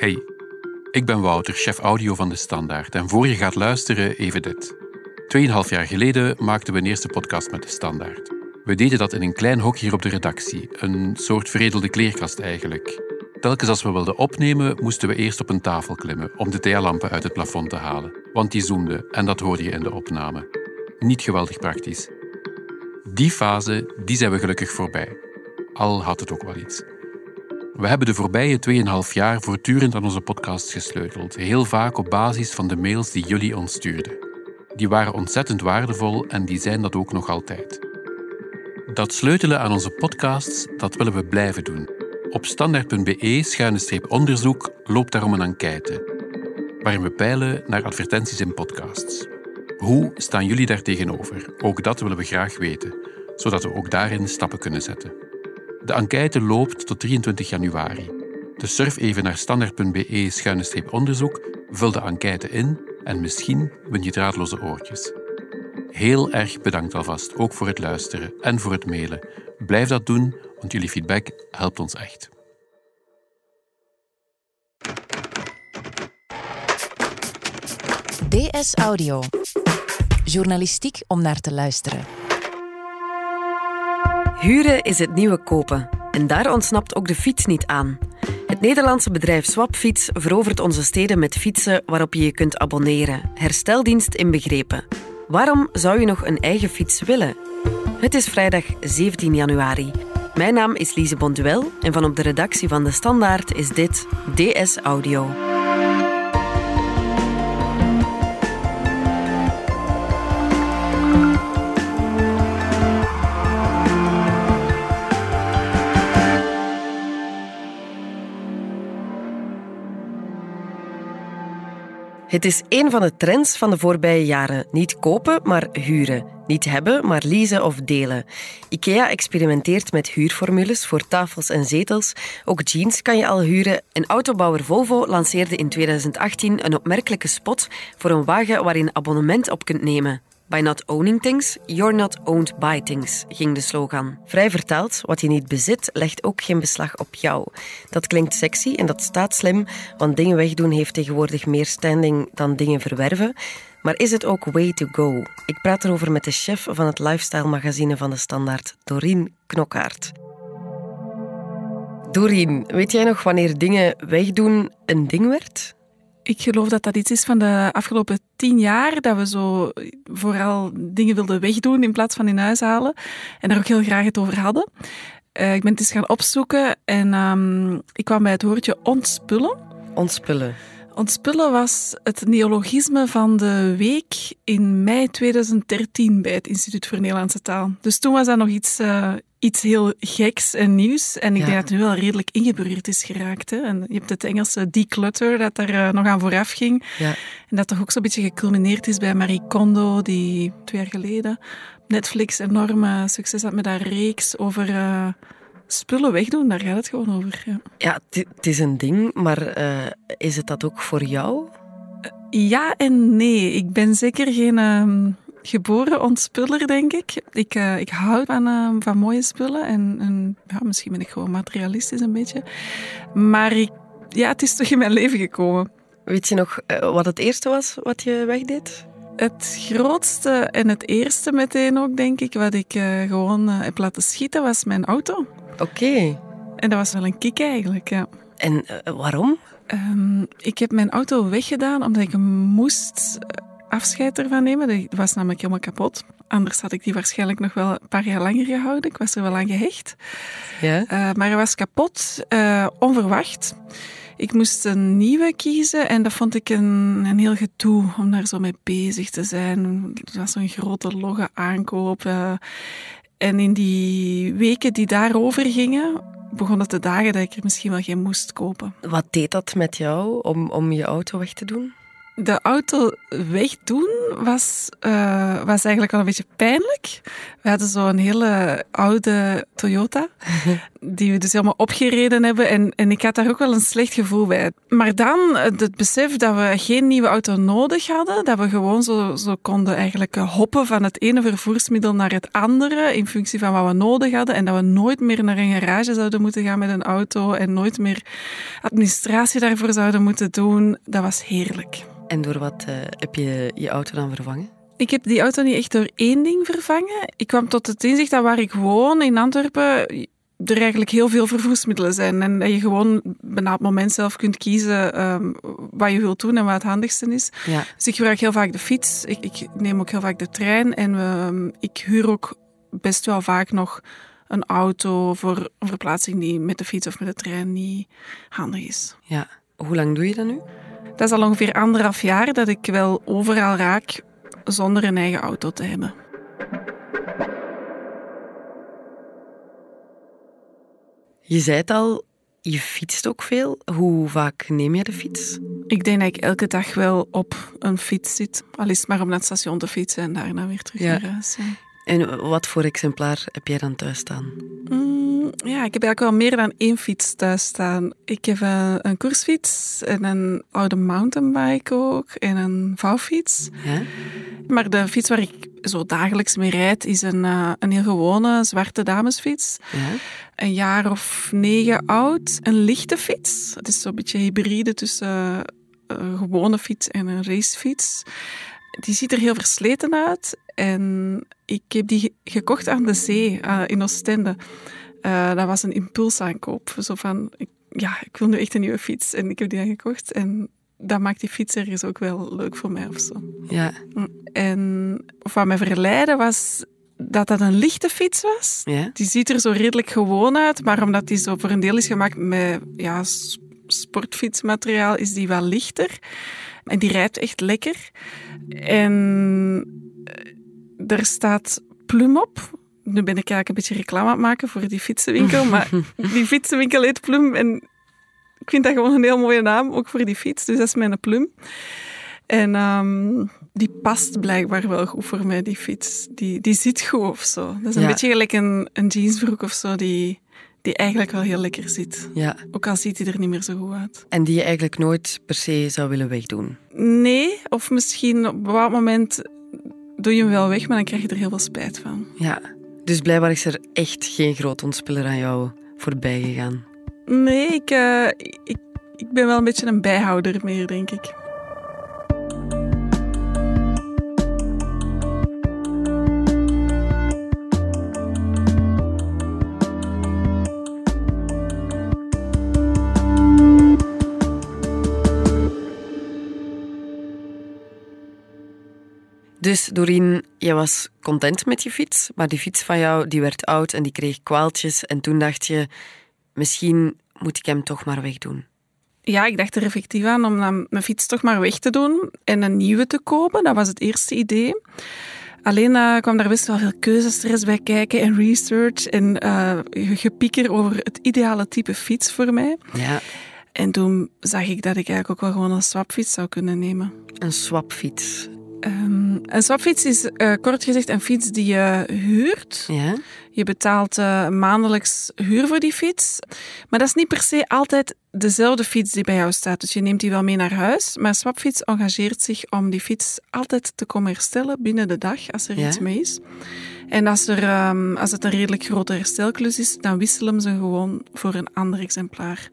Hey, ik ben Wouter, chef audio van De Standaard. En voor je gaat luisteren, even dit. Tweeënhalf jaar geleden maakten we een eerste podcast met De Standaard. We deden dat in een klein hok hier op de redactie. Een soort veredelde kleerkast eigenlijk. Telkens als we wilden opnemen, moesten we eerst op een tafel klimmen om de thealampen uit het plafond te halen. Want die zoemden en dat hoorde je in de opname. Niet geweldig praktisch. Die fase, die zijn we gelukkig voorbij. Al had het ook wel iets. We hebben de voorbije 2,5 jaar voortdurend aan onze podcast gesleuteld, heel vaak op basis van de mails die jullie ons stuurden. Die waren ontzettend waardevol en die zijn dat ook nog altijd. Dat sleutelen aan onze podcasts, dat willen we blijven doen. Op standaard.be-onderzoek loopt daarom een enquête, waarin we peilen naar advertenties in podcasts. Hoe staan jullie daar tegenover? Ook dat willen we graag weten, zodat we ook daarin stappen kunnen zetten. De enquête loopt tot 23 januari. Dus surf even naar standaard.be-onderzoek, vul de enquête in en misschien win je draadloze oortjes. Heel erg bedankt alvast, ook voor het luisteren en voor het mailen. Blijf dat doen, want jullie feedback helpt ons echt. DS Audio. Journalistiek om naar te luisteren. Huren is het nieuwe kopen. En daar ontsnapt ook de fiets niet aan. Het Nederlandse bedrijf Swapfiets verovert onze steden met fietsen waarop je je kunt abonneren. Hersteldienst inbegrepen. Waarom zou je nog een eigen fiets willen? Het is vrijdag 17 januari. Mijn naam is Lise Bonduel en van op de redactie van De Standaard is dit DS Audio. Het is een van de trends van de voorbije jaren. Niet kopen, maar huren. Niet hebben, maar leasen of delen. IKEA experimenteert met huurformules voor tafels en zetels. Ook jeans kan je al huren. En autobouwer Volvo lanceerde in 2018 een opmerkelijke spot voor een wagen waar je een abonnement op kunt nemen. By not owning things, you're not owned by things, ging de slogan. Vrij vertaald, wat je niet bezit, legt ook geen beslag op jou. Dat klinkt sexy en dat staat slim, want dingen wegdoen heeft tegenwoordig meer standing dan dingen verwerven. Maar is het ook way to go? Ik praat erover met de chef van het lifestyle magazine van de Standaard, Doreen Knokkaert. Doreen, weet jij nog wanneer dingen wegdoen een ding werd? Ik geloof dat dat iets is van de afgelopen tien jaar, dat we zo vooral dingen wilden wegdoen in plaats van in huis halen. En daar ook heel graag het over hadden. Uh, ik ben het eens gaan opzoeken en um, ik kwam bij het woordje ontspullen. Ontspullen. Ontspullen was het neologisme van de week in mei 2013 bij het Instituut voor Nederlandse Taal. Dus toen was dat nog iets, uh, iets heel geks en nieuws. En ik denk dat het nu wel redelijk ingeburgerd is geraakt. Hè? En je hebt het Engelse declutter dat er uh, nog aan vooraf ging. Ja. En dat toch ook zo'n beetje geculmineerd is bij Marie Kondo, die twee jaar geleden Netflix enorm succes had met haar reeks over... Uh, spullen wegdoen, daar gaat het gewoon over. Ja, ja het is een ding, maar uh, is het dat ook voor jou? Ja en nee. Ik ben zeker geen uh, geboren ontspuller, denk ik. Ik, uh, ik hou van, uh, van mooie spullen en, en ja, misschien ben ik gewoon materialistisch een beetje. Maar ik, ja, het is toch in mijn leven gekomen. Weet je nog wat het eerste was wat je wegdeed? Het grootste en het eerste meteen ook, denk ik, wat ik gewoon heb laten schieten, was mijn auto. Oké. En dat was wel een kick eigenlijk, ja. En waarom? Um, ik heb mijn auto weggedaan omdat ik moest afscheid ervan nemen. Die was namelijk helemaal kapot. Anders had ik die waarschijnlijk nog wel een paar jaar langer gehouden. Ik was er wel aan gehecht. Ja. Uh, maar hij was kapot, uh, onverwacht. Ik moest een nieuwe kiezen en dat vond ik een, een heel gedoe om daar zo mee bezig te zijn. Het was zo'n grote logge aankoop. Uh, en in die weken die daarover gingen, begon het de dagen dat ik er misschien wel geen moest kopen. Wat deed dat met jou om, om je auto weg te doen? De auto wegdoen was, uh, was eigenlijk wel een beetje pijnlijk. We hadden zo'n hele oude Toyota, die we dus helemaal opgereden hebben. En, en ik had daar ook wel een slecht gevoel bij. Maar dan het besef dat we geen nieuwe auto nodig hadden, dat we gewoon zo, zo konden eigenlijk hoppen van het ene vervoersmiddel naar het andere in functie van wat we nodig hadden. En dat we nooit meer naar een garage zouden moeten gaan met een auto en nooit meer administratie daarvoor zouden moeten doen. Dat was heerlijk. En door wat uh, heb je je auto dan vervangen? Ik heb die auto niet echt door één ding vervangen. Ik kwam tot het inzicht dat waar ik woon, in Antwerpen, er eigenlijk heel veel vervoersmiddelen zijn. En dat je gewoon bijna op moment zelf kunt kiezen um, wat je wilt doen en wat het handigste is. Ja. Dus ik gebruik heel vaak de fiets. Ik, ik neem ook heel vaak de trein. En um, ik huur ook best wel vaak nog een auto voor een verplaatsing die met de fiets of met de trein niet handig is. Ja. Hoe lang doe je dat nu? Dat is al ongeveer anderhalf jaar dat ik wel overal raak zonder een eigen auto te hebben. Je zei het al, je fietst ook veel. Hoe vaak neem je de fiets? Ik denk dat ik elke dag wel op een fiets zit. Al is het maar om naar het station te fietsen en daarna weer terug Ja. naar huis. ja. En wat voor exemplaar heb jij dan thuis staan? Mm, ja, ik heb eigenlijk wel meer dan één fiets thuis staan. Ik heb een, een koersfiets en een oude mountainbike ook en een vouwfiets. Ja? Maar de fiets waar ik zo dagelijks mee rijd is een, eh, een heel gewone zwarte damesfiets. Ja? Een jaar of negen oud. Een lichte fiets. Het is zo'n beetje hybride tussen eh, een gewone fiets en een racefiets. Die ziet er heel versleten uit. En ik heb die ge- gekocht aan de zee eh, in Oostende. Eh, dat was een impulsaankoop. Zo van, ik, ja, ik wil nu echt een nieuwe fiets. En ik heb die dan gekocht. En dat maakt die fiets ergens ook wel leuk voor mij of zo. Ja? En wat mij verleidde was dat dat een lichte fiets was. Ja? Die ziet er zo redelijk gewoon uit, maar omdat die zo voor een deel is gemaakt met ja, sportfietsmateriaal, is die wel lichter. En die rijdt echt lekker. En eh, er staat Plum op. Nu ben ik eigenlijk een beetje reclame aan het maken voor die fietsenwinkel, maar die fietsenwinkel heet Plum en ik vind dat gewoon een heel mooie naam, ook voor die fiets. Dus dat is mijn Plum. En ehm, die past blijkbaar wel goed voor mij, die fiets. Die, die zit goed of zo. Dat is een Ja. beetje gelijk een, een jeansbroek of zo, die, die eigenlijk wel heel lekker zit. Ja. Ook al ziet hij er niet meer zo goed uit. En die je eigenlijk nooit per se zou willen wegdoen? Nee, of misschien op een bepaald moment doe je hem wel weg, maar dan krijg je er heel veel spijt van. Ja. Dus blijkbaar is er echt geen groot ontspiller aan jou voorbij gegaan. Nee, eh, ik, ik ben wel een beetje een bijhouder meer, denk ik. Dus Doreen, je was content met je fiets, maar die fiets van jou die werd oud en die kreeg kwaaltjes. En toen dacht je, misschien moet ik hem toch maar wegdoen. Ja, ik dacht er effectief aan om dan mijn fiets toch maar weg te doen en een nieuwe te kopen. Dat was het eerste idee. Alleen eh, kwam daar best wel veel keuzestress bij kijken en research en eh, gepieker over het ideale type fiets voor mij. Ja, En toen zag ik dat ik eigenlijk ook wel gewoon een swapfiets zou kunnen nemen. een swapfiets. Ehm, een swapfiets is eh, kort gezegd een fiets die je huurt. Ja? Je betaalt eh, maandelijks huur voor die fiets. Maar dat is niet per se altijd dezelfde fiets die bij jou staat. Dus je neemt die wel mee naar huis. Maar Swapfiets engageert zich om die fiets altijd te komen herstellen binnen de dag, als er Ja. iets mee is. En als, er, ehm, als het een redelijk grote herstelklus is, dan wisselen ze gewoon voor een ander exemplaar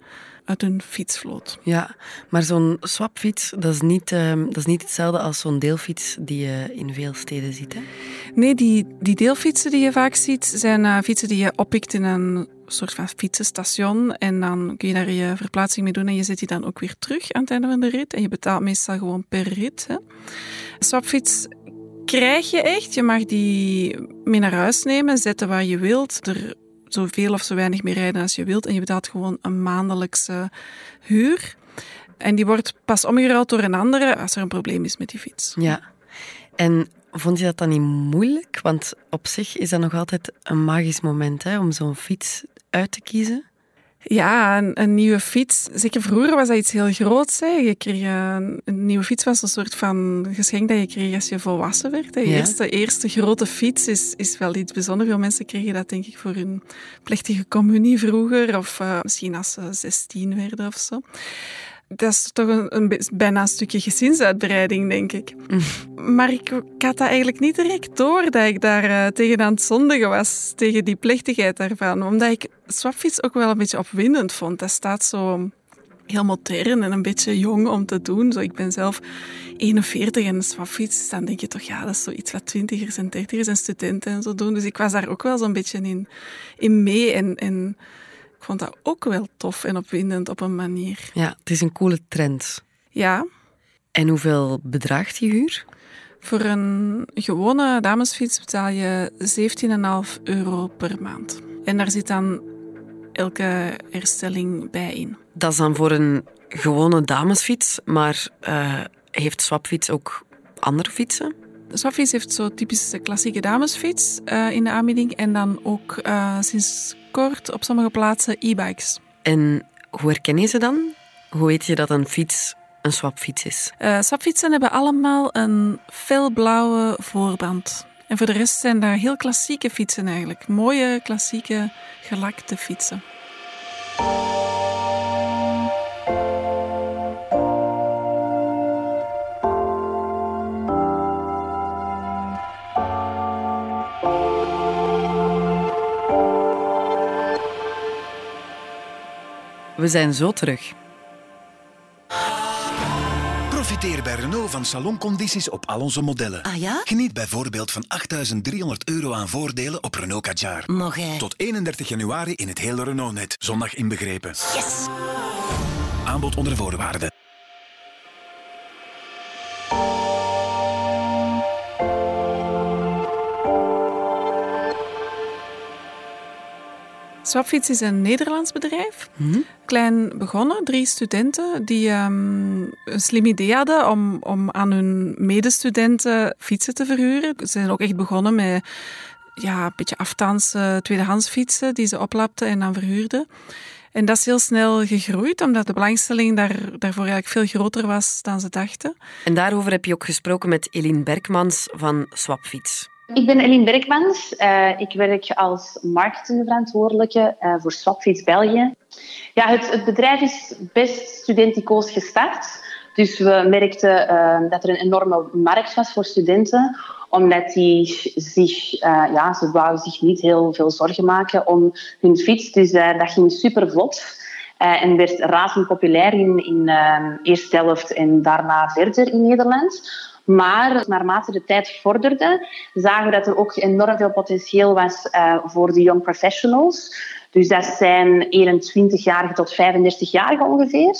uit hun fietsvloot. Ja, maar zo'n swapfiets, dat is niet, ehm, dat is niet hetzelfde als zo'n deelfiets die je in veel steden ziet. Hè? Nee, die, die deelfietsen die je vaak ziet, zijn eh, fietsen die je oppikt in een soort van fietsenstation. En dan kun je daar je verplaatsing mee doen en je zet die dan ook weer terug aan het einde van de rit. En je betaalt meestal gewoon per rit. Hè. Swapfiets krijg je echt. Je mag die mee naar huis nemen, zetten waar je wilt. Er zoveel of zo weinig mee rijden als je wilt. En je betaalt gewoon een maandelijkse huur. En die wordt pas omgeruild door een andere als er een probleem is met die fiets. Ja. En vond je dat dan niet moeilijk? Want op zich is dat nog altijd een magisch moment hè, om zo'n fiets uit te kiezen. Ja, een, een, nieuwe fiets. Zeker vroeger was dat iets heel groots. Hè. Je kreeg een, een, nieuwe fiets was een soort van geschenk dat je kreeg als je volwassen werd. De eerste, eerste grote fiets is, is wel iets bijzonders. Veel mensen kregen dat denk ik voor hun plechtige communie vroeger. Of uh, misschien als ze 16 werden of zo dat is toch een, een, bijna een stukje gezinsuitbreiding, denk ik. Mm. Maar ik, ik, had dat eigenlijk niet direct door dat ik daar uh, tegen aan het zondigen was, tegen die plechtigheid daarvan. Omdat ik swapfiets ook wel een beetje opwindend vond. Dat staat zo heel modern en een beetje jong om te doen. Zo, ik ben zelf 41 en swapfiets, dan denk je toch, ja, dat is zoiets wat twintigers en dertigers en studenten en zo doen. Dus ik was daar ook wel zo'n beetje in, in mee en... en vond dat ook wel tof en opwindend op een manier. Ja, het is een coole trend. Ja. En hoeveel bedraagt die huur? Voor een gewone damesfiets betaal je 17,5 euro per maand. En daar zit dan elke herstelling bij in. Dat is dan voor een gewone damesfiets, maar uh, heeft Swapfiets ook andere fietsen? Swapfiets heeft zo typische klassieke damesfiets uh, in de aanbieding en dan ook uh, sinds op sommige plaatsen e-bikes. En hoe herken je ze dan? Hoe weet je dat een fiets een swapfiets is? Uh, swapfietsen hebben allemaal een felblauwe voorband. En voor de rest zijn daar heel klassieke fietsen eigenlijk. Mooie, klassieke, gelakte fietsen. We zijn zo terug. Profiteer bij Renault van saloncondities op al onze modellen. Ah ja? Geniet bijvoorbeeld van 8.300 euro aan voordelen op Renault Kadjar. Nog hè? Tot 31 januari in het hele Renault-net. Zondag inbegrepen. Yes! Aanbod onder voorwaarden. Swapfiets is een Nederlands bedrijf. Mm Klein begonnen, drie studenten die um, een slim idee hadden om, om aan hun medestudenten fietsen te verhuren. Ze zijn ook echt begonnen met ja, een beetje afstands uh, tweedehands fietsen die ze oplapten en dan verhuurden. En dat is heel snel gegroeid, omdat de belangstelling daar, daarvoor eigenlijk veel groter was dan ze dachten. En daarover heb je ook gesproken met Eline Berkmans van Swapfiets. Ik ben Eline Berkmans. Uh, ik werk als marketingverantwoordelijke uh, voor Swapfiets België. Ja, het, het, bedrijf is best studenticoos gestart. Dus we merkten uh, dat er een enorme markt was voor studenten, omdat die zich, ja, ze zich niet heel veel zorgen maken om hun fiets. Dus dat ging super vlot. en werd razend populair in, in eerste helft en daarna verder in Nederland. Maar naarmate de tijd vorderde, zagen we dat er ook enorm veel potentieel was uh, voor de young professionals. Dus dat zijn 21-jarigen tot 35-jarigen ongeveer,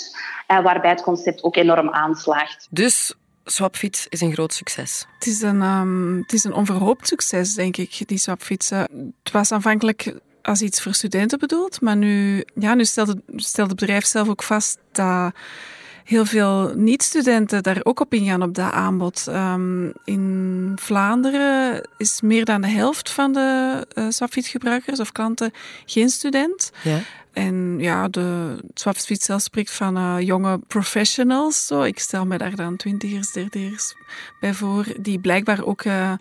uh, waarbij het concept ook enorm aanslaagt. Dus Swapfiets is een groot succes. Het is een, um, het is een onverhoopt succes, denk ik, die Swapfietsen. Het was aanvankelijk als iets voor studenten bedoeld, maar nu, ja, nu stelt, het, stelt het bedrijf zelf ook vast dat heel veel niet-studenten daar ook op ingaan op dat aanbod. Um, in Vlaanderen is meer dan de helft van de uh, Swapfiets-gebruikers of klanten geen student. Ja. En ja, de Swapfiets zelf spreekt van uh, jonge professionals. Zo. Ik stel me daar dan twintigers, dertigers bij voor, die blijkbaar ook uh,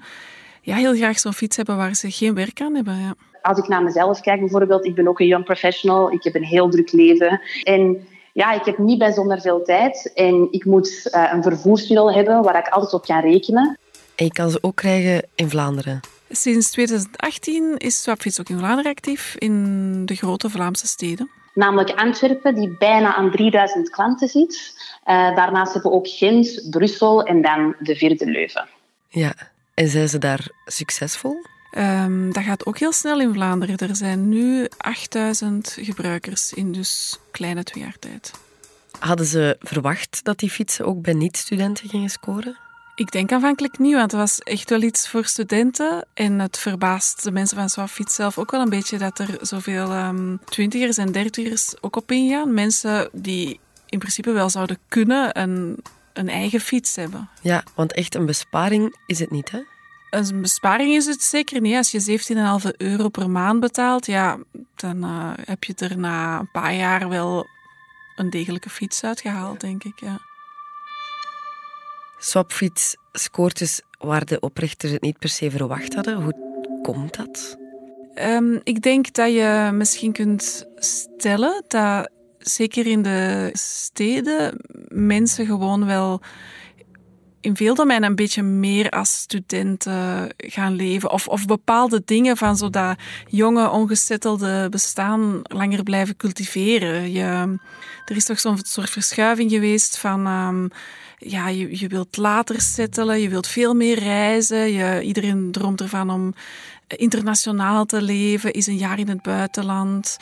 ja, heel graag zo'n fiets hebben waar ze geen werk aan hebben. Ja. Als ik naar mezelf kijk bijvoorbeeld, ik ben ook een young professional. Ik heb een heel druk leven. En ja, ik heb niet bijzonder veel tijd en ik moet uh, een vervoersmiddel hebben waar ik altijd op kan rekenen. En je kan ze ook krijgen in Vlaanderen? Sinds 2018 is Swapfiets ook in Vlaanderen actief, in de grote Vlaamse steden. Namelijk Antwerpen, die bijna aan 3000 klanten zit. Uh, daarnaast hebben we ook Gent, Brussel en dan de vierde Leuven. Ja, en zijn ze daar succesvol? Um, dat gaat ook heel snel in Vlaanderen. Er zijn nu 8000 gebruikers in dus kleine twee jaar tijd. Hadden ze verwacht dat die fietsen ook bij niet-studenten gingen scoren? Ik denk aanvankelijk niet, want het was echt wel iets voor studenten. En het verbaast de mensen van Swapfiets zelf ook wel een beetje dat er zoveel um, twintigers en dertigers ook op ingaan. Mensen die in principe wel zouden kunnen een, een eigen fiets hebben. Ja, want echt een besparing is het niet, hè? Een besparing is het zeker niet. Als je 17,5 euro per maand betaalt, ja, dan uh, heb je er na een paar jaar wel een degelijke fiets uitgehaald, denk ik. Ja. Swapfiets scoort dus waar de oprichters het niet per se verwacht hadden. Hoe komt dat? Um, ik denk dat je misschien kunt stellen dat zeker in de steden mensen gewoon wel in veel domeinen een beetje meer als studenten gaan leven. Of, of bepaalde dingen van zo dat jonge, ongesettelde bestaan langer blijven cultiveren. Je, er is toch zo'n soort verschuiving geweest van... Um, ja, je, je wilt later settelen, je wilt veel meer reizen. Je, iedereen droomt ervan om internationaal te leven, is een jaar in het buitenland.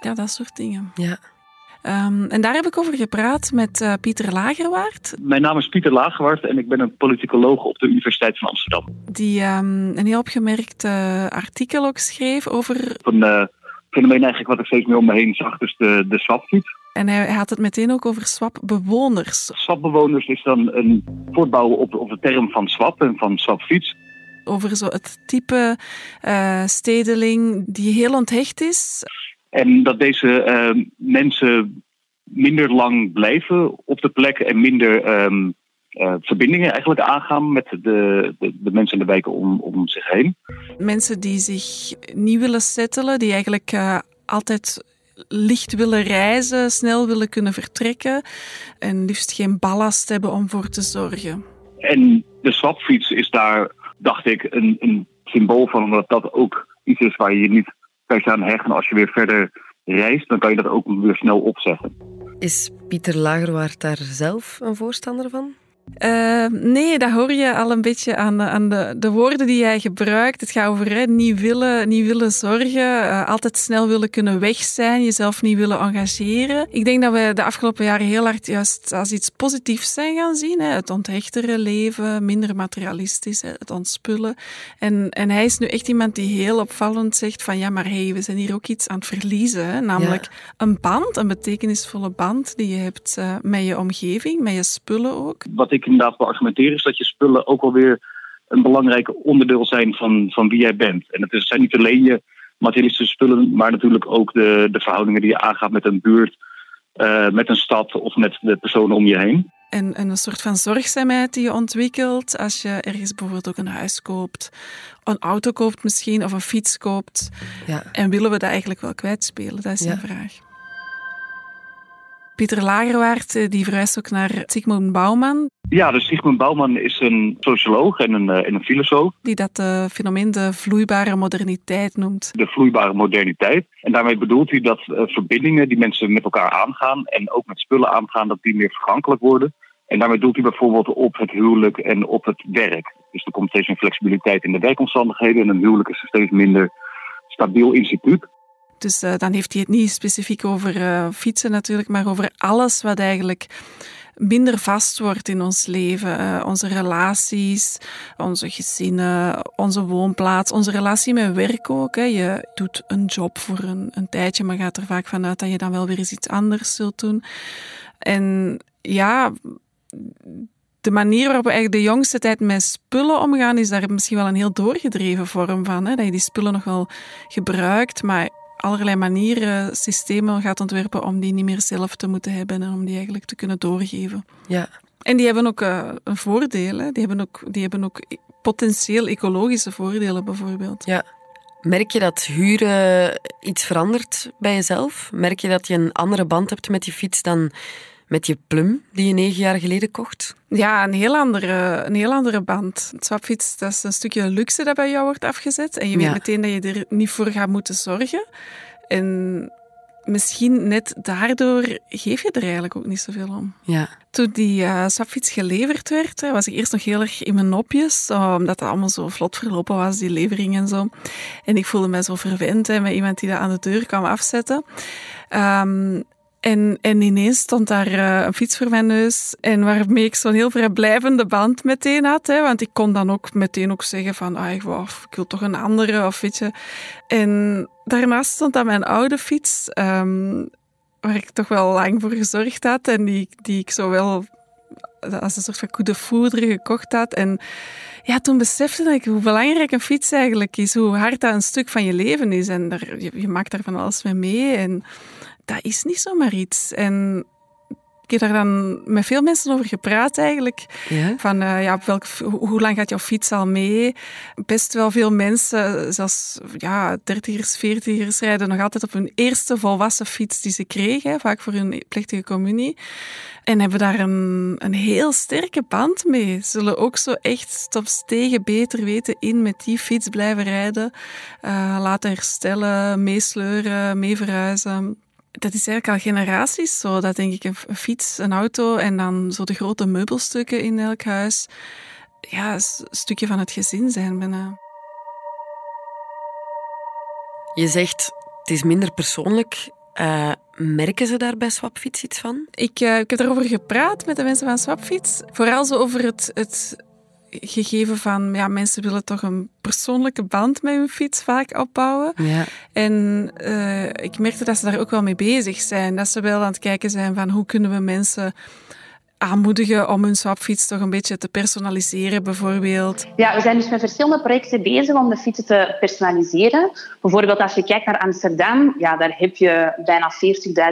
Ja, dat soort dingen. Ja. Um, en daar heb ik over gepraat met uh, Pieter Lagerwaard. Mijn naam is Pieter Lagerwaard en ik ben een politicoloog op de Universiteit van Amsterdam. Die um, een heel opgemerkt uh, artikel ook schreef over... Een uh, fenomeen eigenlijk wat ik steeds meer om me heen zag, dus de, de swapfiets. En hij had het meteen ook over swapbewoners. Swapbewoners is dan een voortbouwen op, op de term van swap en van swapfiets over zo het type uh, stedeling die heel onthecht is. En dat deze uh, mensen minder lang blijven op de plek en minder um, uh, verbindingen eigenlijk aangaan met de, de, de, mensen in de wijken om, om zich heen. Mensen die zich niet willen settelen, die eigenlijk altijd licht willen reizen, snel willen kunnen vertrekken en liefst geen ballast hebben om voor te zorgen. En de swapfiets is daar dacht ik, een, een symbool van, omdat dat ook iets is waar je je niet per se aan hechten. Als je weer verder reist, dan kan je dat ook weer snel opzeggen. Is Pieter Lagerwaard daar zelf een voorstander van? Uh, nee, dat hoor je al een beetje aan, aan de, de, woorden die jij gebruikt. Het gaat over hè, niet, willen, niet willen zorgen, uh, altijd snel willen kunnen weg zijn, jezelf niet willen engageren. Ik denk dat we de afgelopen jaren heel hard juist als iets positiefs zijn gaan zien. Hè. Het onthechtere leven, minder materialistisch, hè, het ontspullen. En, en hij is nu echt iemand die heel opvallend zegt van ja, maar hey, we zijn hier ook iets aan het verliezen. Hè. Namelijk ja. een band, een betekenisvolle band die je hebt uh, met je omgeving, met je spullen ook. Wat ik inderdaad beargumenteren is dat je spullen ook alweer een belangrijk onderdeel zijn van, van wie jij bent. En het zijn niet alleen je materialistische spullen, maar natuurlijk ook de, de verhoudingen die je aangaat met een buurt, uh, met een stad of met de personen om je heen. En, en, een soort van zorgzaamheid die je ontwikkelt als je ergens bijvoorbeeld ook een huis koopt, een auto koopt misschien of een fiets koopt. Ja. En willen we dat eigenlijk wel kwijtspelen? Dat is ja. een vraag. Pieter Lagerwaard eh, die verwijst ook naar Sigmund Bauman. Ja, dus Sigmund Bauman is een socioloog en een, en een filosoof. Die dat uh, fenomeen de vloeibare moderniteit noemt. De vloeibare moderniteit. En daarmee bedoelt hij dat uh, verbindingen die mensen met elkaar aangaan en ook met spullen aangaan, dat die meer vergankelijk worden. En daarmee doelt hij bijvoorbeeld op het huwelijk en op het werk. Dus er komt steeds meer flexibiliteit in de werkomstandigheden en een huwelijk is een steeds minder stabiel instituut. Dus uh, dan heeft hij het niet specifiek over uh, fietsen natuurlijk, maar over alles wat eigenlijk minder vast wordt in ons leven. Uh, onze relaties, onze gezinnen, onze woonplaats, onze relatie met werk ook. Hè. Je doet een job voor een, een tijdje, maar gaat er vaak vanuit dat je dan wel weer eens iets anders zult doen. En ja, de manier waarop we eigenlijk de jongste tijd met spullen omgaan, is daar misschien wel een heel doorgedreven vorm van. Hè? Dat je die spullen nog wel gebruikt, maar allerlei manieren, systemen gaat ontwerpen om die niet meer zelf te moeten hebben en om die eigenlijk te kunnen doorgeven. Ja. En die hebben ook uh, een voordeel. Hè? Die, hebben ook, die hebben ook potentieel ecologische voordelen bijvoorbeeld. Ja. Merk je dat huren iets verandert bij jezelf? Merk je dat je een andere band hebt met die fiets dan met je plum die je negen jaar geleden kocht? Ja, een heel andere, een heel andere band. Het swapfiets, dat is een stukje luxe dat bij jou wordt afgezet. En je weet ja. meteen dat je er niet voor gaat moeten zorgen. En misschien net daardoor geef je er eigenlijk ook niet zoveel om. Ja. Toen die uh, swapfiets geleverd werd, was ik eerst nog heel erg in mijn nopjes, omdat het allemaal zo vlot verlopen was, die levering en zo. En ik voelde me zo verwend hè, met iemand die dat aan de deur kwam afzetten. Um, en, en ineens stond daar uh, een fiets voor mijn neus. En waarmee ik zo'n heel vrijblijvende band meteen had. Hè, want ik kon dan ook meteen ook zeggen van... Ah, ik, wil toch een andere, of weet je. En daarnaast stond dan mijn oude fiets. Um, waar ik toch wel lang voor gezorgd had. En die, die ik zo wel als een soort van coup de foudre gekocht had. En ja, toen besefte ik hoe belangrijk een fiets eigenlijk is. Hoe hard dat een stuk van je leven is. En daar, je, je maakt daar van alles mee mee. En dat is niet zomaar iets. En ik heb daar dan met veel mensen over gepraat eigenlijk. Ja? Van uh, ja, welk, hoe lang gaat jouw fiets al mee? Best wel veel mensen, zelfs ja, dertigers, veertigers, rijden nog altijd op hun eerste volwassen fiets die ze kregen, vaak voor hun plechtige communie. En hebben daar een, een heel sterke band mee. Zullen ook zo echt tot stegen beter weten in met die fiets blijven rijden. Uh, laten herstellen, meesleuren, mee verhuizen dat is eigenlijk al generaties zo. Dat denk ik, een fiets, een auto en dan zo de grote meubelstukken in elk huis. Ja, een stukje van het gezin zijn bijna. Je zegt, het is minder persoonlijk. Uh, merken ze daar bij Swapfiets iets van? Ik, uh, ik heb erover gepraat met de mensen van Swapfiets. Vooral zo over het, het gegeven van ja, mensen willen toch een persoonlijke band met hun fiets vaak opbouwen. Ja. En uh, ik merkte dat ze daar ook wel mee bezig zijn. Dat ze wel aan het kijken zijn van hoe kunnen we mensen aanmoedigen om hun swapfiets toch een beetje te personaliseren, bijvoorbeeld? Ja, we zijn dus met verschillende projecten bezig om de fietsen te personaliseren. Bijvoorbeeld als je kijkt naar Amsterdam, ja, daar heb je bijna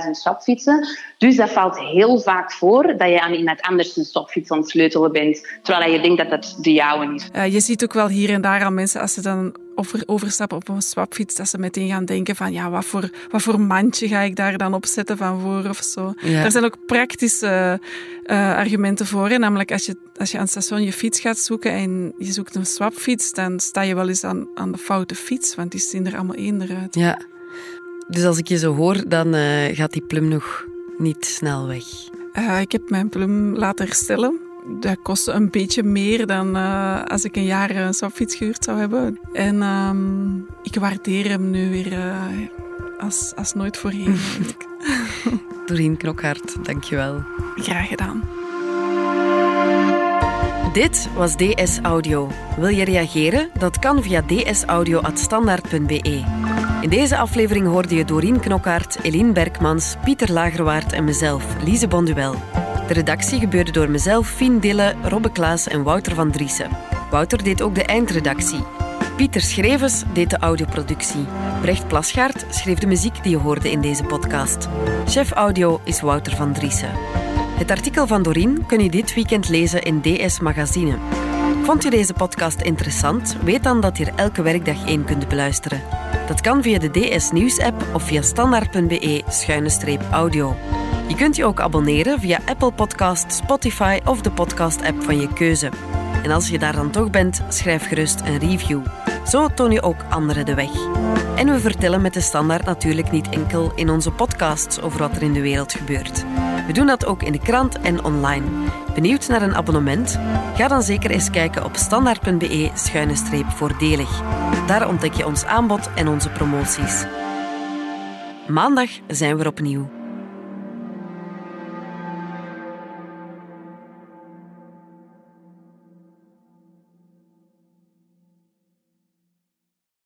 40.000 swapfietsen. Dus dat valt heel vaak voor dat je aan iemand anders een stopfiets aan het sleutelen bent, terwijl je denkt dat dat de jouwe is. Uh, je ziet ook wel hier en daar aan mensen, als ze dan over, overstappen op een swapfiets, dat ze meteen gaan denken van ja, wat voor, wat voor mandje ga ik daar dan opzetten van voor of zo. Ja. Er zijn ook praktische uh, argumenten voor. Hè? Namelijk als je, als je aan het station je fiets gaat zoeken en je zoekt een swapfiets, dan sta je wel eens aan, aan de foute fiets, want die zien er allemaal één eruit. Ja. Dus als ik je zo hoor, dan uh, gaat die plum nog niet snel weg. Uh, ik heb mijn plum laten herstellen. Dat kostte een beetje meer dan uh, als ik een jaar een swapfiets gehuurd zou hebben. En um, ik waardeer hem nu weer uh, als, als nooit voorheen. Doreen Knokhart, dankjewel. Graag gedaan. Dit was DS Audio. Wil je reageren? Dat kan via dsaudio.standaard.be. In deze aflevering hoorde je Doreen Knokkaert, Eline Berkmans, Pieter Lagerwaard en mezelf, Lise Bonduel. De redactie gebeurde door mezelf, Fien Dille, Robbe Klaas en Wouter van Driessen. Wouter deed ook de eindredactie. Pieter Schrevens deed de audioproductie. Brecht Plasgaard schreef de muziek die je hoorde in deze podcast. Chef audio is Wouter van Driessen. Het artikel van Doreen kun je dit weekend lezen in DS Magazine. Vond je deze podcast interessant? Weet dan dat je er elke werkdag één kunt beluisteren. Dat kan via de DS Nieuws app of via standaard.be-audio. Je kunt je ook abonneren via Apple Podcast, Spotify of de podcast-app van je keuze. En als je daar dan toch bent, schrijf gerust een review. Zo toon je ook anderen de weg. En we vertellen met de standaard natuurlijk niet enkel in onze podcasts over wat er in de wereld gebeurt. We doen dat ook in de krant en online. Benieuwd naar een abonnement? Ga dan zeker eens kijken op standaard.be-voordelig. Daar ontdek je ons aanbod en onze promoties. Maandag zijn we opnieuw.